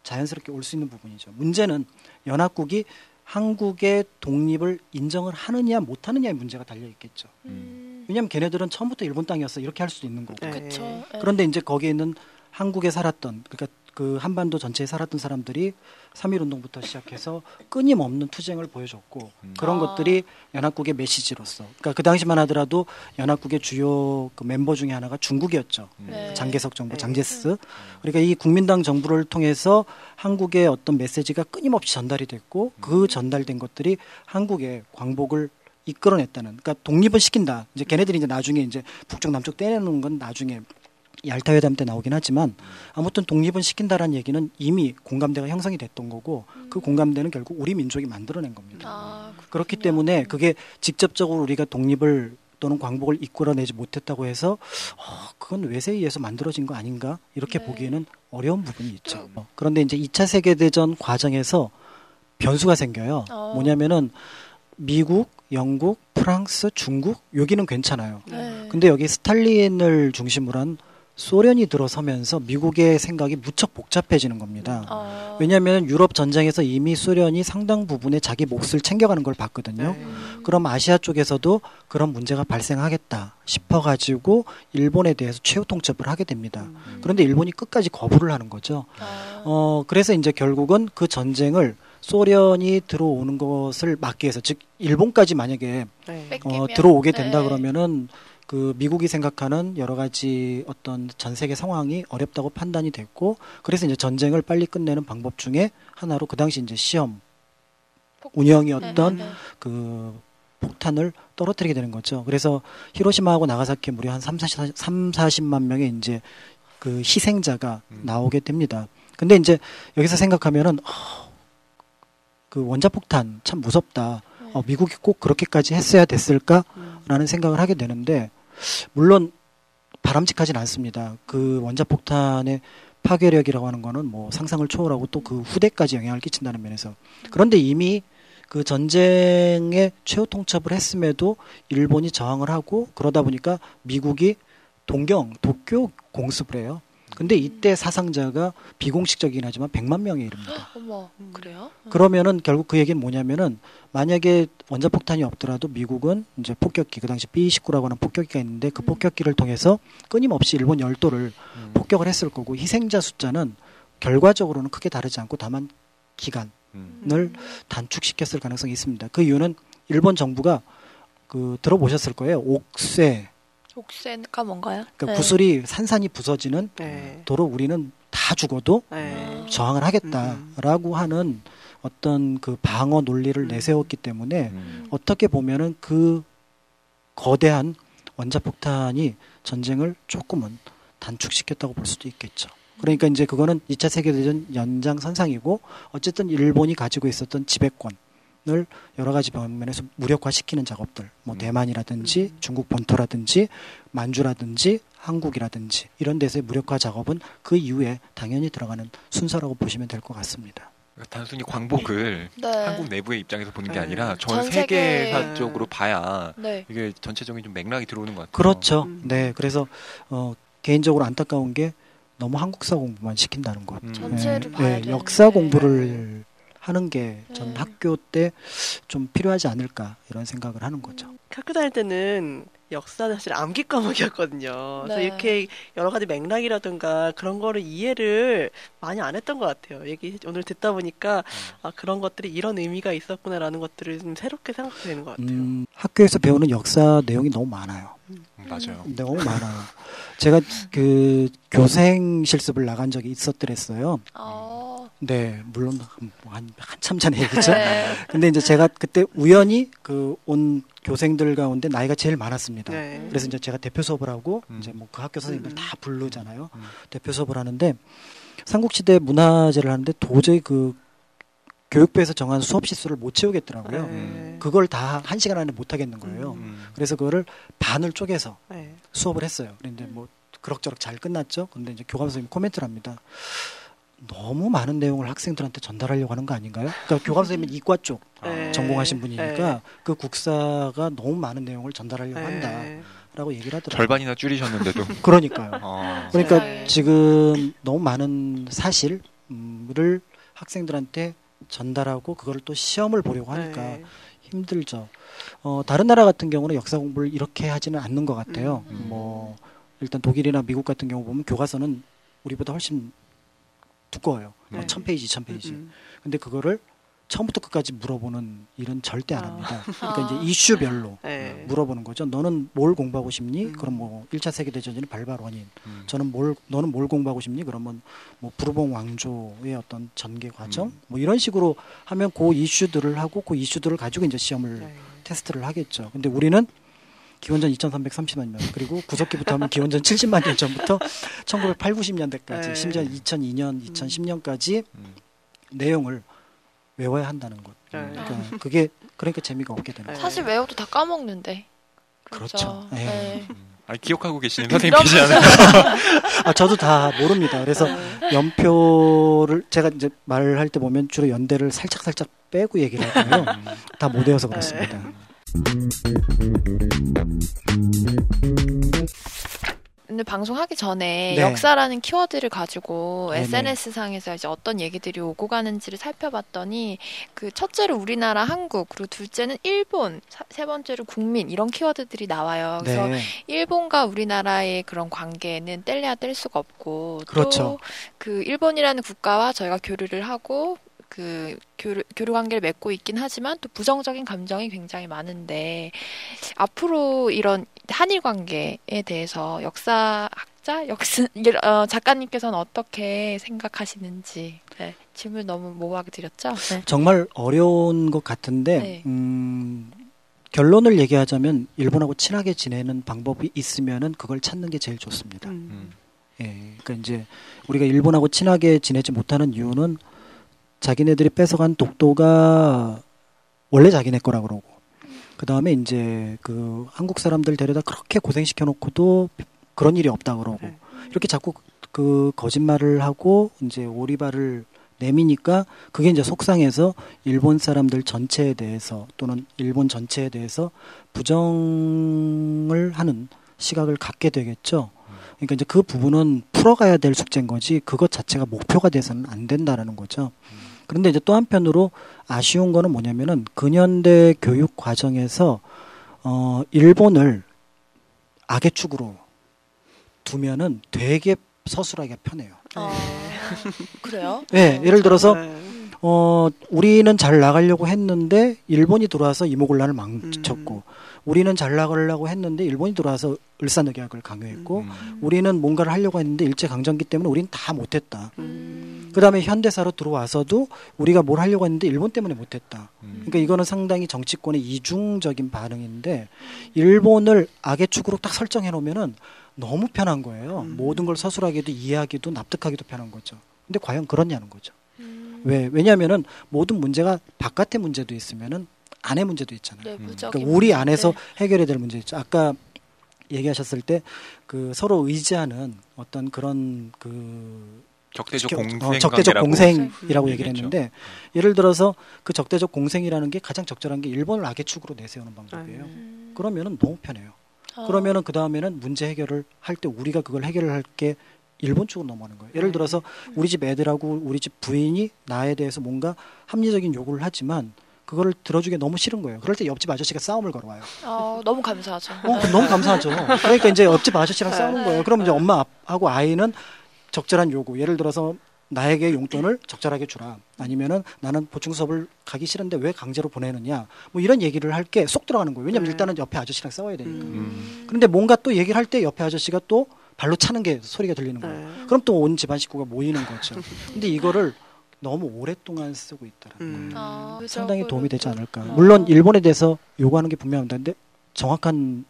자연스럽게 올 수 있는 부분이죠. 문제는 연합국이 한국의 독립을 인정을 하느냐 못하느냐의 문제가 달려 있겠죠. 음. 왜냐하면 걔네들은 처음부터 일본 땅이었어 이렇게 할 수도 있는 거고. 네. 그쵸. 예. 그런데 이제 거기에 있는 한국에 살았던 그러니까 그 한반도 전체에 살았던 사람들이 3.1 운동부터 시작해서 끊임없는 투쟁을 보여줬고 음. 그런 아. 것들이 연합국의 메시지로서 그러니까 그 당시만 하더라도 연합국의 주요 그 멤버 중에 하나가 중국이었죠. 네. 장개석 정부, 네. 장제스. 그러니까 이 국민당 정부를 통해서 한국의 어떤 메시지가 끊임없이 전달이 됐고 그 전달된 것들이 한국의 광복을 이끌어냈다는. 그러니까 독립을 시킨다. 이제 걔네들이 이제 나중에 이제 북쪽 남쪽 떼내는 건 나중에 얄타 회담 때 나오긴 하지만 아무튼 독립은 시킨다라는 얘기는 이미 공감대가 형성이 됐던 거고 그 공감대는 결국 우리 민족이 만들어낸 겁니다. 아, 그렇기. 때문에 그게 직접적으로 우리가 독립을 또는 광복을 이끌어내지 못했다고 해서 어, 그건 외세에 의해서 만들어진 거 아닌가 이렇게 네. 보기에는 어려운 부분이 있죠. 어, 그런데 이제 2차 세계대전 과정에서 변수가 생겨요. 어. 뭐냐면은 미국, 영국, 프랑스, 중국 여기는 괜찮아요. 네. 근데 여기 스탈린을 중심으로 한 소련이 들어서면서 미국의 생각이 무척 복잡해지는 겁니다. 어. 왜냐하면 유럽 전쟁에서 이미 소련이 상당 부분의 자기 몫을 챙겨가는 걸 봤거든요. 네. 그럼 아시아 쪽에서도 그런 문제가 발생하겠다 싶어가지고 일본에 대해서 최후 통첩을 하게 됩니다. 음. 그런데 일본이 끝까지 거부를 하는 거죠. 아. 어, 그래서 이제 결국은 그 전쟁을 소련이 들어오는 것을 막기 위해서 즉 일본까지 만약에 네. 백- 어? 들어오게 된다 네. 그러면은 그 미국이 생각하는 여러 가지 어떤 전 세계 상황이 어렵다고 판단이 됐고 그래서 이제 전쟁을 빨리 끝내는 방법 중에 하나로 그 당시 이제 시험 폭- 운영이었던 네, 네, 네. 그 폭탄을 떨어뜨리게 되는 거죠. 그래서 히로시마하고 나가사키 무려 한 3, 40, 3 40만 명의 이제 그 희생자가 음. 나오게 됩니다. 근데 이제 여기서 생각하면은 어, 그 원자폭탄 참 무섭다. 네. 어, 미국이 꼭 그렇게까지 했어야 됐을까 라는 음. 생각을 하게 되는데 물론 바람직하진 않습니다. 그 원자폭탄의 파괴력이라고 하는 거는 뭐 상상을 초월하고 또 그 후대까지 영향을 끼친다는 면에서 그런데 이미 그 전쟁에 최후 통첩을 했음에도 일본이 저항을 하고 그러다 보니까 미국이 동경 도쿄 공습을 해요. 근데 이때 사상자가 비공식적이긴 하지만 100만 명에 이릅니다. 어머, 음. 그래요? 그러면은 결국 그 얘기는 뭐냐면은 만약에 원자폭탄이 없더라도 미국은 이제 폭격기 그 당시 B29라고 하는 폭격기가 있는데 그 음. 폭격기를 통해서 끊임없이 일본 열도를 음. 폭격을 했을 거고 희생자 숫자는 결과적으로는 크게 다르지 않고 다만 기간을 음. 음. 단축시켰을 가능성이 있습니다. 그 이유는 일본 정부가 그 들어보셨을 거예요. 옥새 옥새가 뭔가요? 그러니까 네. 구슬이 산산이 부서지는 네. 도로 우리는 다 죽어도 네. 저항을 하겠다라고 하는 어떤 그 방어 논리를 음. 내세웠기 때문에 음. 어떻게 보면은 그 거대한 원자폭탄이 전쟁을 조금은 단축시켰다고 볼 수도 있겠죠. 그러니까 이제 그거는 2차 세계대전 연장선상이고 어쨌든 일본이 가지고 있었던 지배권 을 여러 가지 방면에서 무력화시키는 작업들, 뭐 음. 대만이라든지 음. 중국 본토라든지 만주라든지 한국이라든지 이런 데서의 무력화 작업은 그 이후에 당연히 들어가는 순서라고 보시면 될 것 같습니다. 그러니까 단순히 광복을 네. 한국 내부의 입장에서 보는 게 네. 아니라 전, 전 세계- 세계사적으로 봐야 네. 이게 전체적인 좀 맥락이 들어오는 것 같아요. 그렇죠. 음. 네, 그래서 어, 개인적으로 안타까운 게 너무 한국사 공부만 시킨다는 것. 음. 전체를 네, 봐야 네. 역사 공부를 하는 게전 네. 학교 때 좀 필요하지 않을까 이런 생각을 하는 거죠. 학교 다닐 때는 역사는 사실 암기 과목이었거든요. 그래서 네. 이렇게 여러 가지 맥락이라든가 그런 거를 이해를 많이 안 했던 것 같아요. 얘기 오늘 듣다 보니까 아, 그런 것들이 이런 의미가 있었구나라는 것들을 좀 새롭게 생각하게 되는 것 같아요. 음, 학교에서 배우는 역사 내용이 너무 많아요. 음, 맞아요. 너무 많아요. 제가 그 교생 실습을 나간 적이 있었더랬어요. 어. 네, 물론 한, 한참 전에 얘기죠. 네. 근데 이제 제가 그때 우연히 그 온 교생들 가운데 나이가 제일 많았습니다. 네. 그래서 이제 제가 대표 수업을 하고 음. 이제 뭐 그 학교 선생님들 음. 다 부르잖아요. 음. 대표 수업을 하는데 삼국시대 문화재를 하는데 도저히 그 교육부에서 정한 수업 시수를 못 채우겠더라고요. 네. 그걸 다 한 시간 안에 못 하겠는 거예요. 음. 그래서 그거를 반을 쪼개서 네. 수업을 했어요. 그런데 뭐 그럭저럭 잘 끝났죠. 근데 이제 교감 선생님 코멘트를 합니다. 너무 많은 내용을 학생들한테 전달하려고 하는 거 아닌가요? 그러니까 교감 선생님은 이과 쪽 네. 전공하신 분이니까 그 국사가 너무 많은 내용을 전달하려고 네. 한다라고 얘기를 하더라고요. 절반이나 줄이셨는데도. 그러니까요. 어. 그러니까 세상에. 지금 너무 많은 사실을 학생들한테 전달하고 그걸 또 시험을 보려고 하니까 네. 힘들죠. 어, 다른 나라 같은 경우는 역사 공부를 이렇게 하지는 않는 것 같아요. 음. 뭐 일단 독일이나 미국 같은 경우 보면 교과서는 우리보다 훨씬 두꺼워요. 네. 뭐 1000페이지, 1000페이지. 음, 근데 그거를 처음부터 끝까지 물어보는 일은 절대 안 아. 합니다. 그러니까 아. 이제 이슈별로 네. 물어보는 거죠. 너는 뭘 공부하고 싶니? 음. 그럼 뭐 1차 세계대전이 발발 원인. 음. 저는 뭘 너는 뭘 공부하고 싶니? 그러면 뭐 부르봉 왕조의 어떤 전개 과정 음. 뭐 이런 식으로 하면 그 이슈들을 하고 그 이슈들을 가지고 이제 시험을 네. 테스트를 하겠죠. 근데 우리는 기원전 2330만 년 그리고 구석기부터 하면 기원전 70만 년 전부터 1980, 90년대까지 네. 심지어 2002년, 2010년까지 음. 내용을 외워야 한다는 것. 네. 그러니까 그게 그러니까 재미가 없게 되는 네. 거예요. 사실 외워도 다 까먹는데. 그렇죠. 네. 네. 음. 아니, 기억하고 계시는 선생님 계시잖아요. 아 저도 다 모릅니다. 그래서 네. 연표를 제가 이제 말할 때 보면 주로 연대를 살짝 살짝 빼고 얘기를 하고요. 음. 다못 외워서 그렇습니다. 근데 방송하기 전에 네. 역사라는 키워드를 가지고 네네. SNS 상에서 이제 어떤 얘기들이 오고 가는지를 살펴봤더니 그 첫째로 우리나라 한국 그리고 둘째는 일본 사- 세 번째로 국민 이런 키워드들이 나와요. 그래서 네. 일본과 우리나라의 그런 관계는 뗄래야 뗄 수가 없고 그렇죠. 또그 일본이라는 국가와 저희가 교류를 하고 그 교류, 교류 관계를 맺고 있긴 하지만 또 부정적인 감정이 굉장히 많은데 앞으로 이런 한일 관계에 대해서 역사학자 역사 어, 작가님께서는 어떻게 생각하시는지 네, 질문 너무 모호하게 드렸죠? 네. 정말 어려운 것 같은데 네. 음, 결론을 얘기하자면 일본하고 친하게 지내는 방법이 있으면은 그걸 찾는 게 제일 좋습니다. 음. 음. 예, 그러니까 이제 우리가 일본하고 친하게 지내지 못하는 이유는 자기네들이 뺏어간 독도가 원래 자기네 거라 그러고 그 다음에 이제 그 한국 사람들 데려다 그렇게 고생시켜 놓고도 그런 일이 없다 그러고 네. 이렇게 자꾸 그 거짓말을 하고 이제 오리발을 내미니까 그게 이제 속상해서 일본 사람들 전체에 대해서 또는 일본 전체에 대해서 부정을 하는 시각을 갖게 되겠죠. 그러니까 이제 그 부분은 풀어가야 될 숙제인 거지 그것 자체가 목표가 돼서는 안 된다라는 거죠. 그런데 이제 또 한편으로 아쉬운 거는 뭐냐면은 근현대 교육 과정에서 어 일본을 악의 축으로 두면은 되게 서술하기가 편해요. 어, 그래요? 네, 어, 예를 들어서 네. 어 우리는 잘 나가려고 했는데 일본이 들어와서 이모곤란을 망쳤고 음. 우리는 잘 나가려고 했는데 일본이 들어와서 을사늑약을 강요했고 음. 우리는 뭔가를 하려고 했는데 일제 강점기 때문에 우리는 다 못했다. 음. 그다음에 현대사로 들어와서도 우리가 뭘 하려고 했는데 일본 때문에 못했다. 음. 그러니까 이거는 상당히 정치권의 이중적인 반응인데 일본을 악의 축으로 딱 설정해 놓으면은 너무 편한 거예요. 음. 모든 걸 서술하기도 이해하기도 납득하기도 편한 거죠. 근데 과연 그렇냐는 거죠. 음. 왜? 왜냐하면은 모든 문제가 바깥의 문제도 있으면은 안의 문제도 있잖아요. 네, 음. 그러니까 우리. 안에서 해결해야 될 문제 있죠. 아까 얘기하셨을 때 그 서로 의지하는 어떤 그런 그 적대적 겨- 공생 어, 적대적 공생이라고 음, 얘기를 얘기했죠. 했는데 예를 들어서 그 적대적 공생이라는 게 가장 적절한 게 일본을 악의 축으로 내세우는 방법이에요. 음. 그러면은 너무 편해요. 어. 그러면은 그 다음에는 문제 해결을 할 때 우리가 그걸 해결을 할 게 일본 쪽으로 넘어가는 거예요. 예를 들어서 우리 집 애들하고 우리 집 부인이 나에 대해서 뭔가 합리적인 요구를 하지만 그거를 들어주기 너무 싫은 거예요. 그럴 때 옆집 아저씨가 싸움을 걸어와요. 어, 너무 감사하죠. 어, 너무 감사하죠. 그러니까 이제 옆집 아저씨랑 싸우는 거예요. 그럼 이제 엄마 하고 아이는 적절한 요구. 예를 들어서 나에게 용돈을 적절하게 주라. 아니면은 나는 보충 수업을 가기 싫은데 왜 강제로 보내느냐. 뭐 이런 얘기를 할 게 쏙 들어가는 거예요. 왜냐면 네. 일단은 옆에 아저씨랑 싸워야 되니까. 음. 그런데 뭔가 또 얘기를 할 때 옆에 아저씨가 또 발로 차는 게 소리가 들리는 거예요. 네. 그럼 또 온 집안 식구가 모이는 거죠. 근데 이거를 너무 오랫동안 쓰고 있더라. 음. 아, 상당히 도움이 되지 않을까. 좀- 물론 일본에 대해서 요구하는 게 분명합니다. 근데 정확한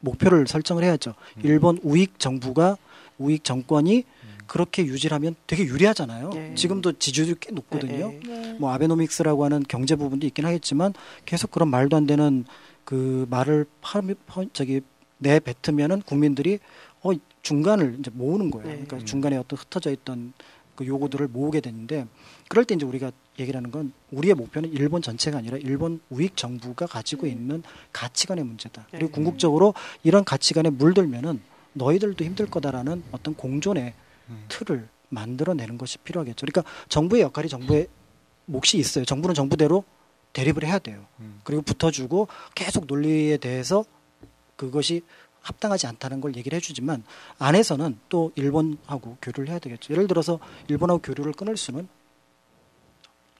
목표를 설정을 해야죠. 음. 일본 우익 정부가 우익 정권이 그렇게 유지하면 되게 유리하잖아요. 네. 지금도 지지율이 꽤 높거든요. 네. 뭐 아베노믹스라고 하는 경제 부분도 있긴 하겠지만 계속 그런 말도 안 되는 그 말을 파, 파- 저기 내뱉으면은 국민들이 어 중간을 이제 모으는 거예요. 네. 그러니까 중간에 어떤 흩어져 있던 그 요구들을 모으게 되는데 그럴 때 이제 우리가 얘기를 하는 건 우리의 목표는 일본 전체가 아니라 일본 우익 정부가 가지고 있는 가치관의 문제다. 그리고 네. 궁극적으로 이런 가치관에 물들면은 너희들도 힘들 거다라는 어떤 공존의 음. 틀을 만들어내는 것이 필요하겠죠. 그러니까 정부의 역할이 정부의 몫이 있어요. 정부는 정부대로 대립을 해야 돼요. 음. 그리고 붙어주고 계속 논리에 대해서 그것이 합당하지 않다는 걸 얘기를 해주지만 안에서는 또 일본하고 교류를 해야 되겠죠. 예를 들어서 일본하고 교류를 끊을 수는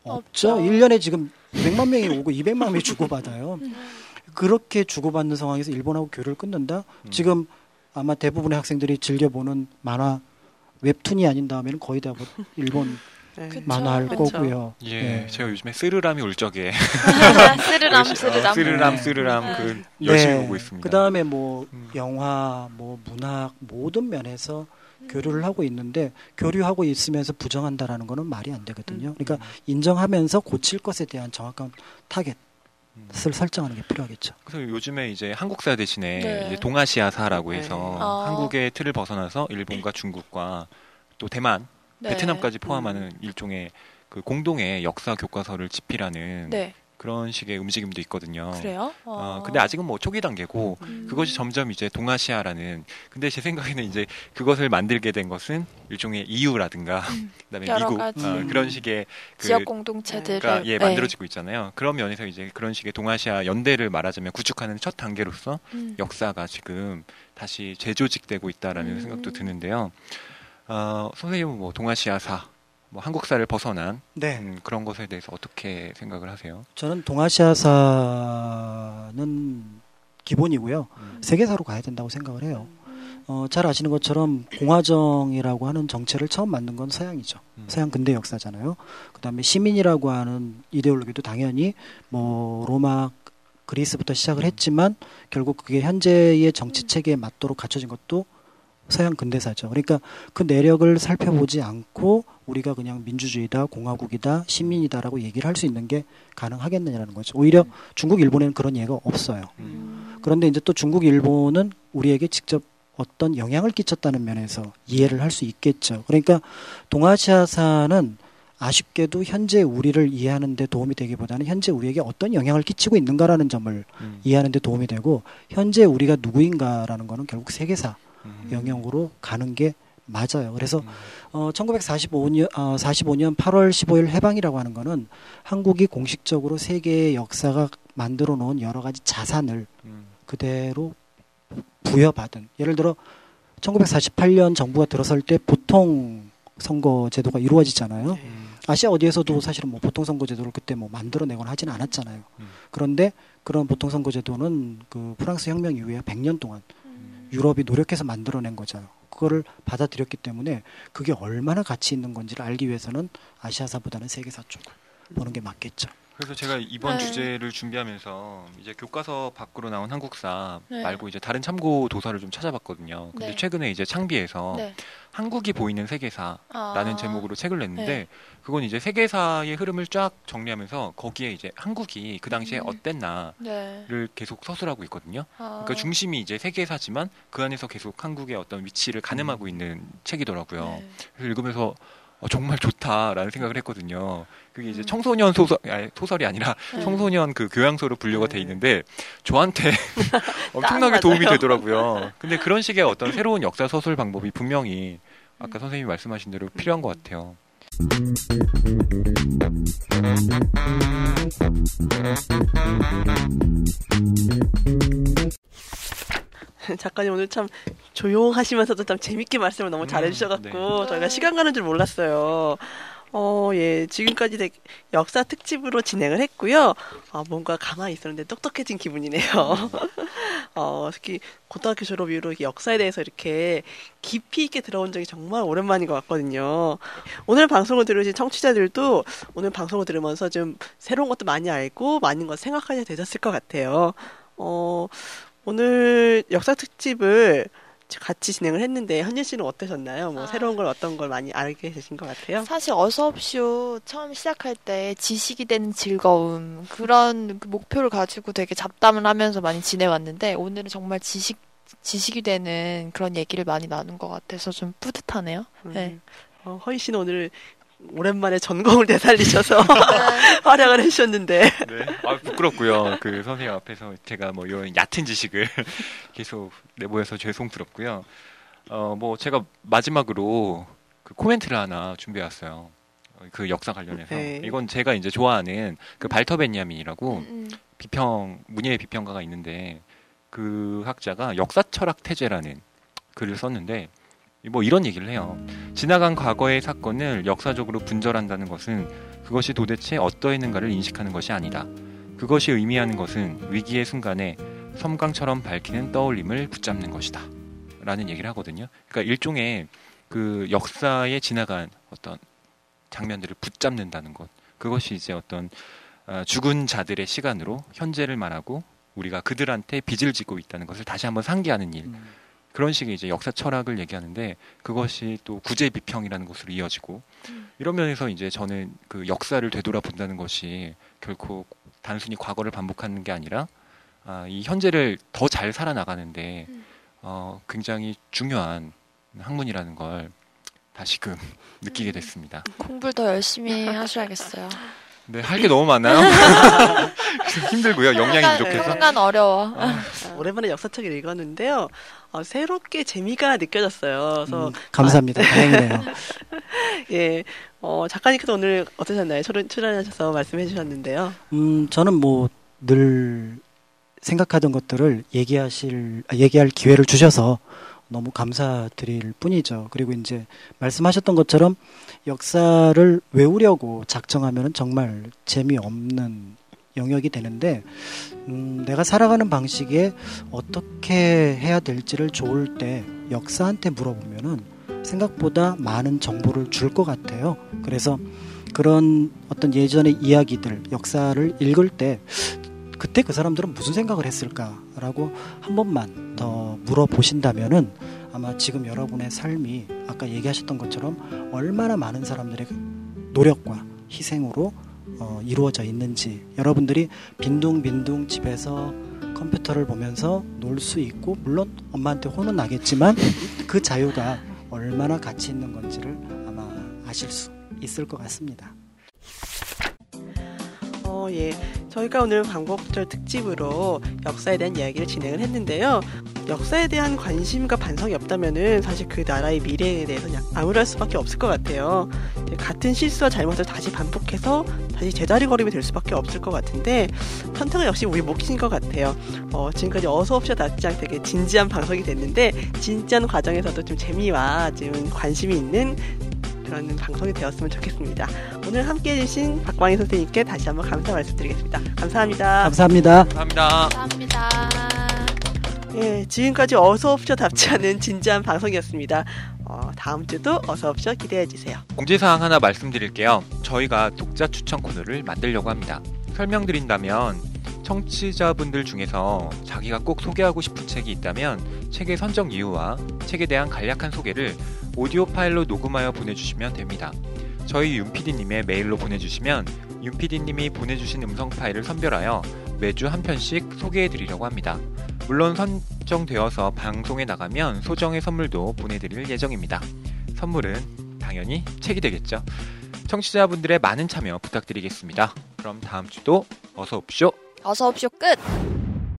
없죠. 없죠. 일년에 지금 100만 명이 오고 200만 명이 주고받아요. 그렇게 주고받는 상황에서 일본하고 교류를 끊는다? 음. 지금 아마 대부분의 학생들이 즐겨보는 만화 웹툰이 아닌 다음에는 거의 다 뭐 일본 네. 만화할 그쵸. 거고요. 예, 네. 제가 요즘에 쓰르라미 울 적에. 쓰르람 어, 쓰르람. 쓰르람 네. 쓰르람 네. 그 열심히 보고 있습니다. 그 다음에 뭐 음. 영화, 뭐 문학 모든 면에서 교류를 하고 있는데 교류하고 있으면서 부정한다라는 거는 말이 안 되거든요. 음. 그러니까 인정하면서 고칠 것에 대한 정확한 타겟을 음. 설정하는 게 필요하겠죠. 그래서 요즘에 이제 한국사 대신에 네. 이제 동아시아사라고 네. 해서 아. 한국의 틀을 벗어나서 일본과 중국과 또 대만, 네. 베트남까지 포함하는 일종의 그 공동의 역사 교과서를 집필하는 네. 그런 식의 움직임도 있거든요. 그래요? 어, 근데 아직은 뭐 초기 단계고 음. 그것이 점점 이제 동아시아라는 근데 제 생각에는 이제 그것을 만들게 된 것은 일종의 EU라든가 그다음에 음. 여러 미국. 어, 그런 식의 그 지역 공동체들을 가예 네. 만들어지고 있잖아요. 그런 면에서 이제 그런 식의 동아시아 연대를 말하자면 구축하는 첫 단계로서 음. 역사가 지금 다시 재조직되고 있다라는 음. 생각도 드는데요. 어, 선생님은 뭐 동아시아사, 뭐 한국사를 벗어난 네. 음, 그런 것에 대해서 어떻게 생각을 하세요? 저는 동아시아사는 기본이고요. 음. 세계사로 가야 된다고 생각을 해요. 어, 잘 아시는 것처럼 공화정이라고 하는 정체를 처음 만든 건 서양이죠. 음. 서양 근대 역사잖아요. 그 다음에 시민이라고 하는 이데올로기도 당연히 뭐 로마 그리스부터 시작을 했지만 결국 그게 현재의 정치 체계에 맞도록 갖춰진 것도 서양 근대사죠. 그러니까 그 내력을 살펴보지 않고 우리가 그냥 민주주의다, 공화국이다, 시민이다라고 얘기를 할 수 있는 게 가능하겠느냐는 거죠. 오히려 중국, 일본에는 그런 예가 없어요. 음. 그런데 이제 또 중국, 일본은 우리에게 직접 어떤 영향을 끼쳤다는 면에서 이해를 할 수 있겠죠. 그러니까 동아시아사는 아쉽게도 현재 우리를 이해하는 데 도움이 되기보다는 현재 우리에게 어떤 영향을 끼치고 있는가라는 점을 음. 이해하는 데 도움이 되고 현재 우리가 누구인가라는 거는 결국 세계사 음. 영역으로 가는 게 맞아요. 그래서 음. 어, 1945년, 어, 45년 8월 15일 해방이라고 하는 거는 한국이 공식적으로 세계의 역사가 만들어 놓은 여러 가지 자산을 음. 그대로 부여받은 예를 들어 1948년 정부가 들어설 때 보통 선거 제도가 이루어지잖아요. 네. 음. 아시아 어디에서도 사실은 뭐 보통 선거 제도를 그때 뭐 만들어내거나 하지는 않았잖아요. 음. 그런데 그런 보통 선거 제도는 그 프랑스 혁명 이후에 100년 동안 음. 유럽이 노력해서 만들어낸 거잖아요. 그거를 받아들였기 때문에 그게 얼마나 가치 있는 건지를 알기 위해서는 아시아사보다는 세계사 쪽을 보는 게 맞겠죠. 그래서 제가 이번 네. 주제를 준비하면서 이제 교과서 밖으로 나온 한국사 네. 말고 이제 다른 참고 도서를 좀 찾아봤거든요. 근데 네. 최근에 이제 창비에서 네. 한국이 보이는 세계사라는 아. 제목으로 책을 냈는데 네. 그건 이제 세계사의 흐름을 쫙 정리하면서 거기에 이제 한국이 그 당시에 음. 어땠나를 네. 계속 서술하고 있거든요. 아. 그러니까 중심이 이제 세계사지만 그 안에서 계속 한국의 어떤 위치를 가늠하고 있는 책이더라고요. 네. 그래서 읽으면서 어, 정말 좋다라는 생각을 했거든요. 그게 이제 음. 청소년 소설, 아니, 소설이 아니라 네. 청소년 그 교양서로 분류가 돼 네. 있는데 저한테 엄청나게. 도움이 되더라고요. 근데 그런 식의 어떤 새로운 역사 서술 방법이 분명히 아까 음. 선생님이 말씀하신 대로 필요한 것 같아요. 작가님 오늘 참 조용하시면서도 참 재밌게 말씀을 너무 음, 잘해주셔갖고 네. 저희가 시간 가는 줄 몰랐어요. 어, 예, 지금까지 역사 특집으로 진행을 했고요. 아, 뭔가 가만히 있었는데 똑똑해진 기분이네요. 어, 특히 고등학교 졸업 이후로 역사에 대해서 이렇게 깊이 있게 들어온 적이 정말 오랜만인 것 같거든요. 오늘 방송을 들으신 청취자들도 오늘 방송을 들으면서 좀 새로운 것도 많이 알고 많은 것 생각하게 되셨을 것 같아요. 어, 오늘 역사 특집을 같이 진행을 했는데 현진 씨는 어떠셨나요? 뭐 아. 새로운 걸 어떤 걸 많이 알게 되신 것 같아요? 사실 어서옵쇼 처음 시작할 때 지식이 되는 즐거움 그런 그 목표를 가지고 되게 잡담을 하면서 많이 지내왔는데 오늘은 정말 지식 지식이 되는 그런 얘기를 많이 나눈 것 같아서 좀 뿌듯하네요. 네. 음. 어, 허희 씨는 오늘 오랜만에 전공을 되살리셔서 활약을 해주셨는데 네. 아, 부끄럽고요. 그 선생님 앞에서 제가 뭐 이런 얕은 지식을 계속 내보여서 죄송스럽고요. 어, 뭐 제가 마지막으로 그 코멘트를 하나 준비해 왔어요. 어, 그 역사 관련해서. 네. 이건 제가 이제 좋아하는 그 발터 벤야민이라고 음, 비평 문예의 비평가가 있는데 그 학자가 역사 철학 태제라는 글을 썼는데 뭐 이런 얘기를 해요. 지나간 과거의 사건을 역사적으로 분절한다는 것은 그것이 도대체 어떠했는가를 인식하는 것이 아니다. 그것이 의미하는 것은 위기의 순간에 섬광처럼 밝히는 떠올림을 붙잡는 것이다. 라는 얘기를 하거든요. 그러니까 일종의 그 역사에 지나간 어떤 장면들을 붙잡는다는 것. 그것이 이제 어떤 아, 죽은 자들의 시간으로 현재를 말하고 우리가 그들한테 빚을 지고 있다는 것을 다시 한번 상기하는 일. 음. 그런 식의 이제 역사 철학을 얘기하는데 그것이 또 구제 비평이라는 것으로 이어지고 음. 이런 면에서 이제 저는 그 역사를 되돌아본다는 것이 결코 단순히 과거를 반복하는 게 아니라 아, 이 현재를 더 잘 살아나가는데 음. 어, 굉장히 중요한 학문이라는 걸 다시금 느끼게 됐습니다. 공부를 더 열심히 하셔야겠어요. 네, 할 게 너무 많아요. 힘들고요. 역량이 순간, 부족해서. 순간 어려워. 아, 오랜만에 역사책을 읽었는데요. 어, 새롭게 재미가 느껴졌어요. 그래서 음, 감사합니다. 다행이네요. 예, 어, 작가님께서 오늘 어떠셨나요? 출연, 출연하셔서 말씀해 주셨는데요. 음, 저는 뭐 늘 생각하던 것들을 얘기하실, 아, 얘기할 기회를 주셔서 너무 감사드릴 뿐이죠. 그리고 이제 말씀하셨던 것처럼 역사를 외우려고 작정하면 정말 재미없는 영역이 되는데, 음, 내가 살아가는 방식에 어떻게 해야 될지를 좋을 때 역사한테 물어보면은 생각보다 많은 정보를 줄 것 같아요. 그래서 그런 어떤 예전의 이야기들, 역사를 읽을 때 그때 그 사람들은 무슨 생각을 했을까라고 한 번만 더 물어보신다면은 아마 지금 여러분의 삶이 아까 얘기하셨던 것처럼 얼마나 많은 사람들의 노력과 희생으로 어, 이루어져 있는지 여러분들이 빈둥빈둥 집에서 컴퓨터를 보면서 놀 수 있고 물론 엄마한테 혼은 나겠지만 그 자유가 얼마나 가치 있는 건지를 아마 아실 수 있을 것 같습니다. 어, 예. 저희가 오늘 광복절 특집으로 역사에 대한 이야기를 진행을 했는데요. 역사에 대한 관심과 반성이 없다면은 사실 그 나라의 미래에 대해서 그냥 암울할 수밖에 없을 것 같아요. 같은 실수와 잘못을 다시 반복해서 다시 제자리 걸음이 될 수밖에 없을 것 같은데 선택은 역시 우리 몫인 것 같아요. 어, 지금까지 어서옵쇼 다장 되게 진지한 방송이 됐는데 진지한 과정에서도 좀 재미와 좀 관심이 있는 그런 방송이 되었으면 좋겠습니다. 오늘 함께 해주신 박광희 선생님께 다시 한번 감사 말씀드리겠습니다. 감사합니다. 감사합니다. 감사합니다. 감사합니다. 예, 지금까지 어서옵쇼 답지 않은 진지한 방송이었습니다. 어, 다음 주도 어서옵쇼 기대해 주세요. 공지사항 하나 말씀드릴게요. 저희가 독자 추천 코너를 만들려고 합니다. 설명드린다면 청취자분들 중에서 자기가 꼭 소개하고 싶은 책이 있다면 책의 선정 이유와 책에 대한 간략한 소개를 오디오 파일로 녹음하여 보내주시면 됩니다. 저희 윤PD님의 메일로 보내주시면 윤PD님이 보내주신 음성 파일을 선별하여 매주 한 편씩 소개해 드리려고 합니다. 물론 선정되어서 방송에 나가면 소정의 선물도 보내드릴 예정입니다. 선물은 당연히 책이 되겠죠. 청취자분들의 많은 참여 부탁드리겠습니다. 그럼 다음 주도 어서 옵쇼! 어서 옵쇼 끝!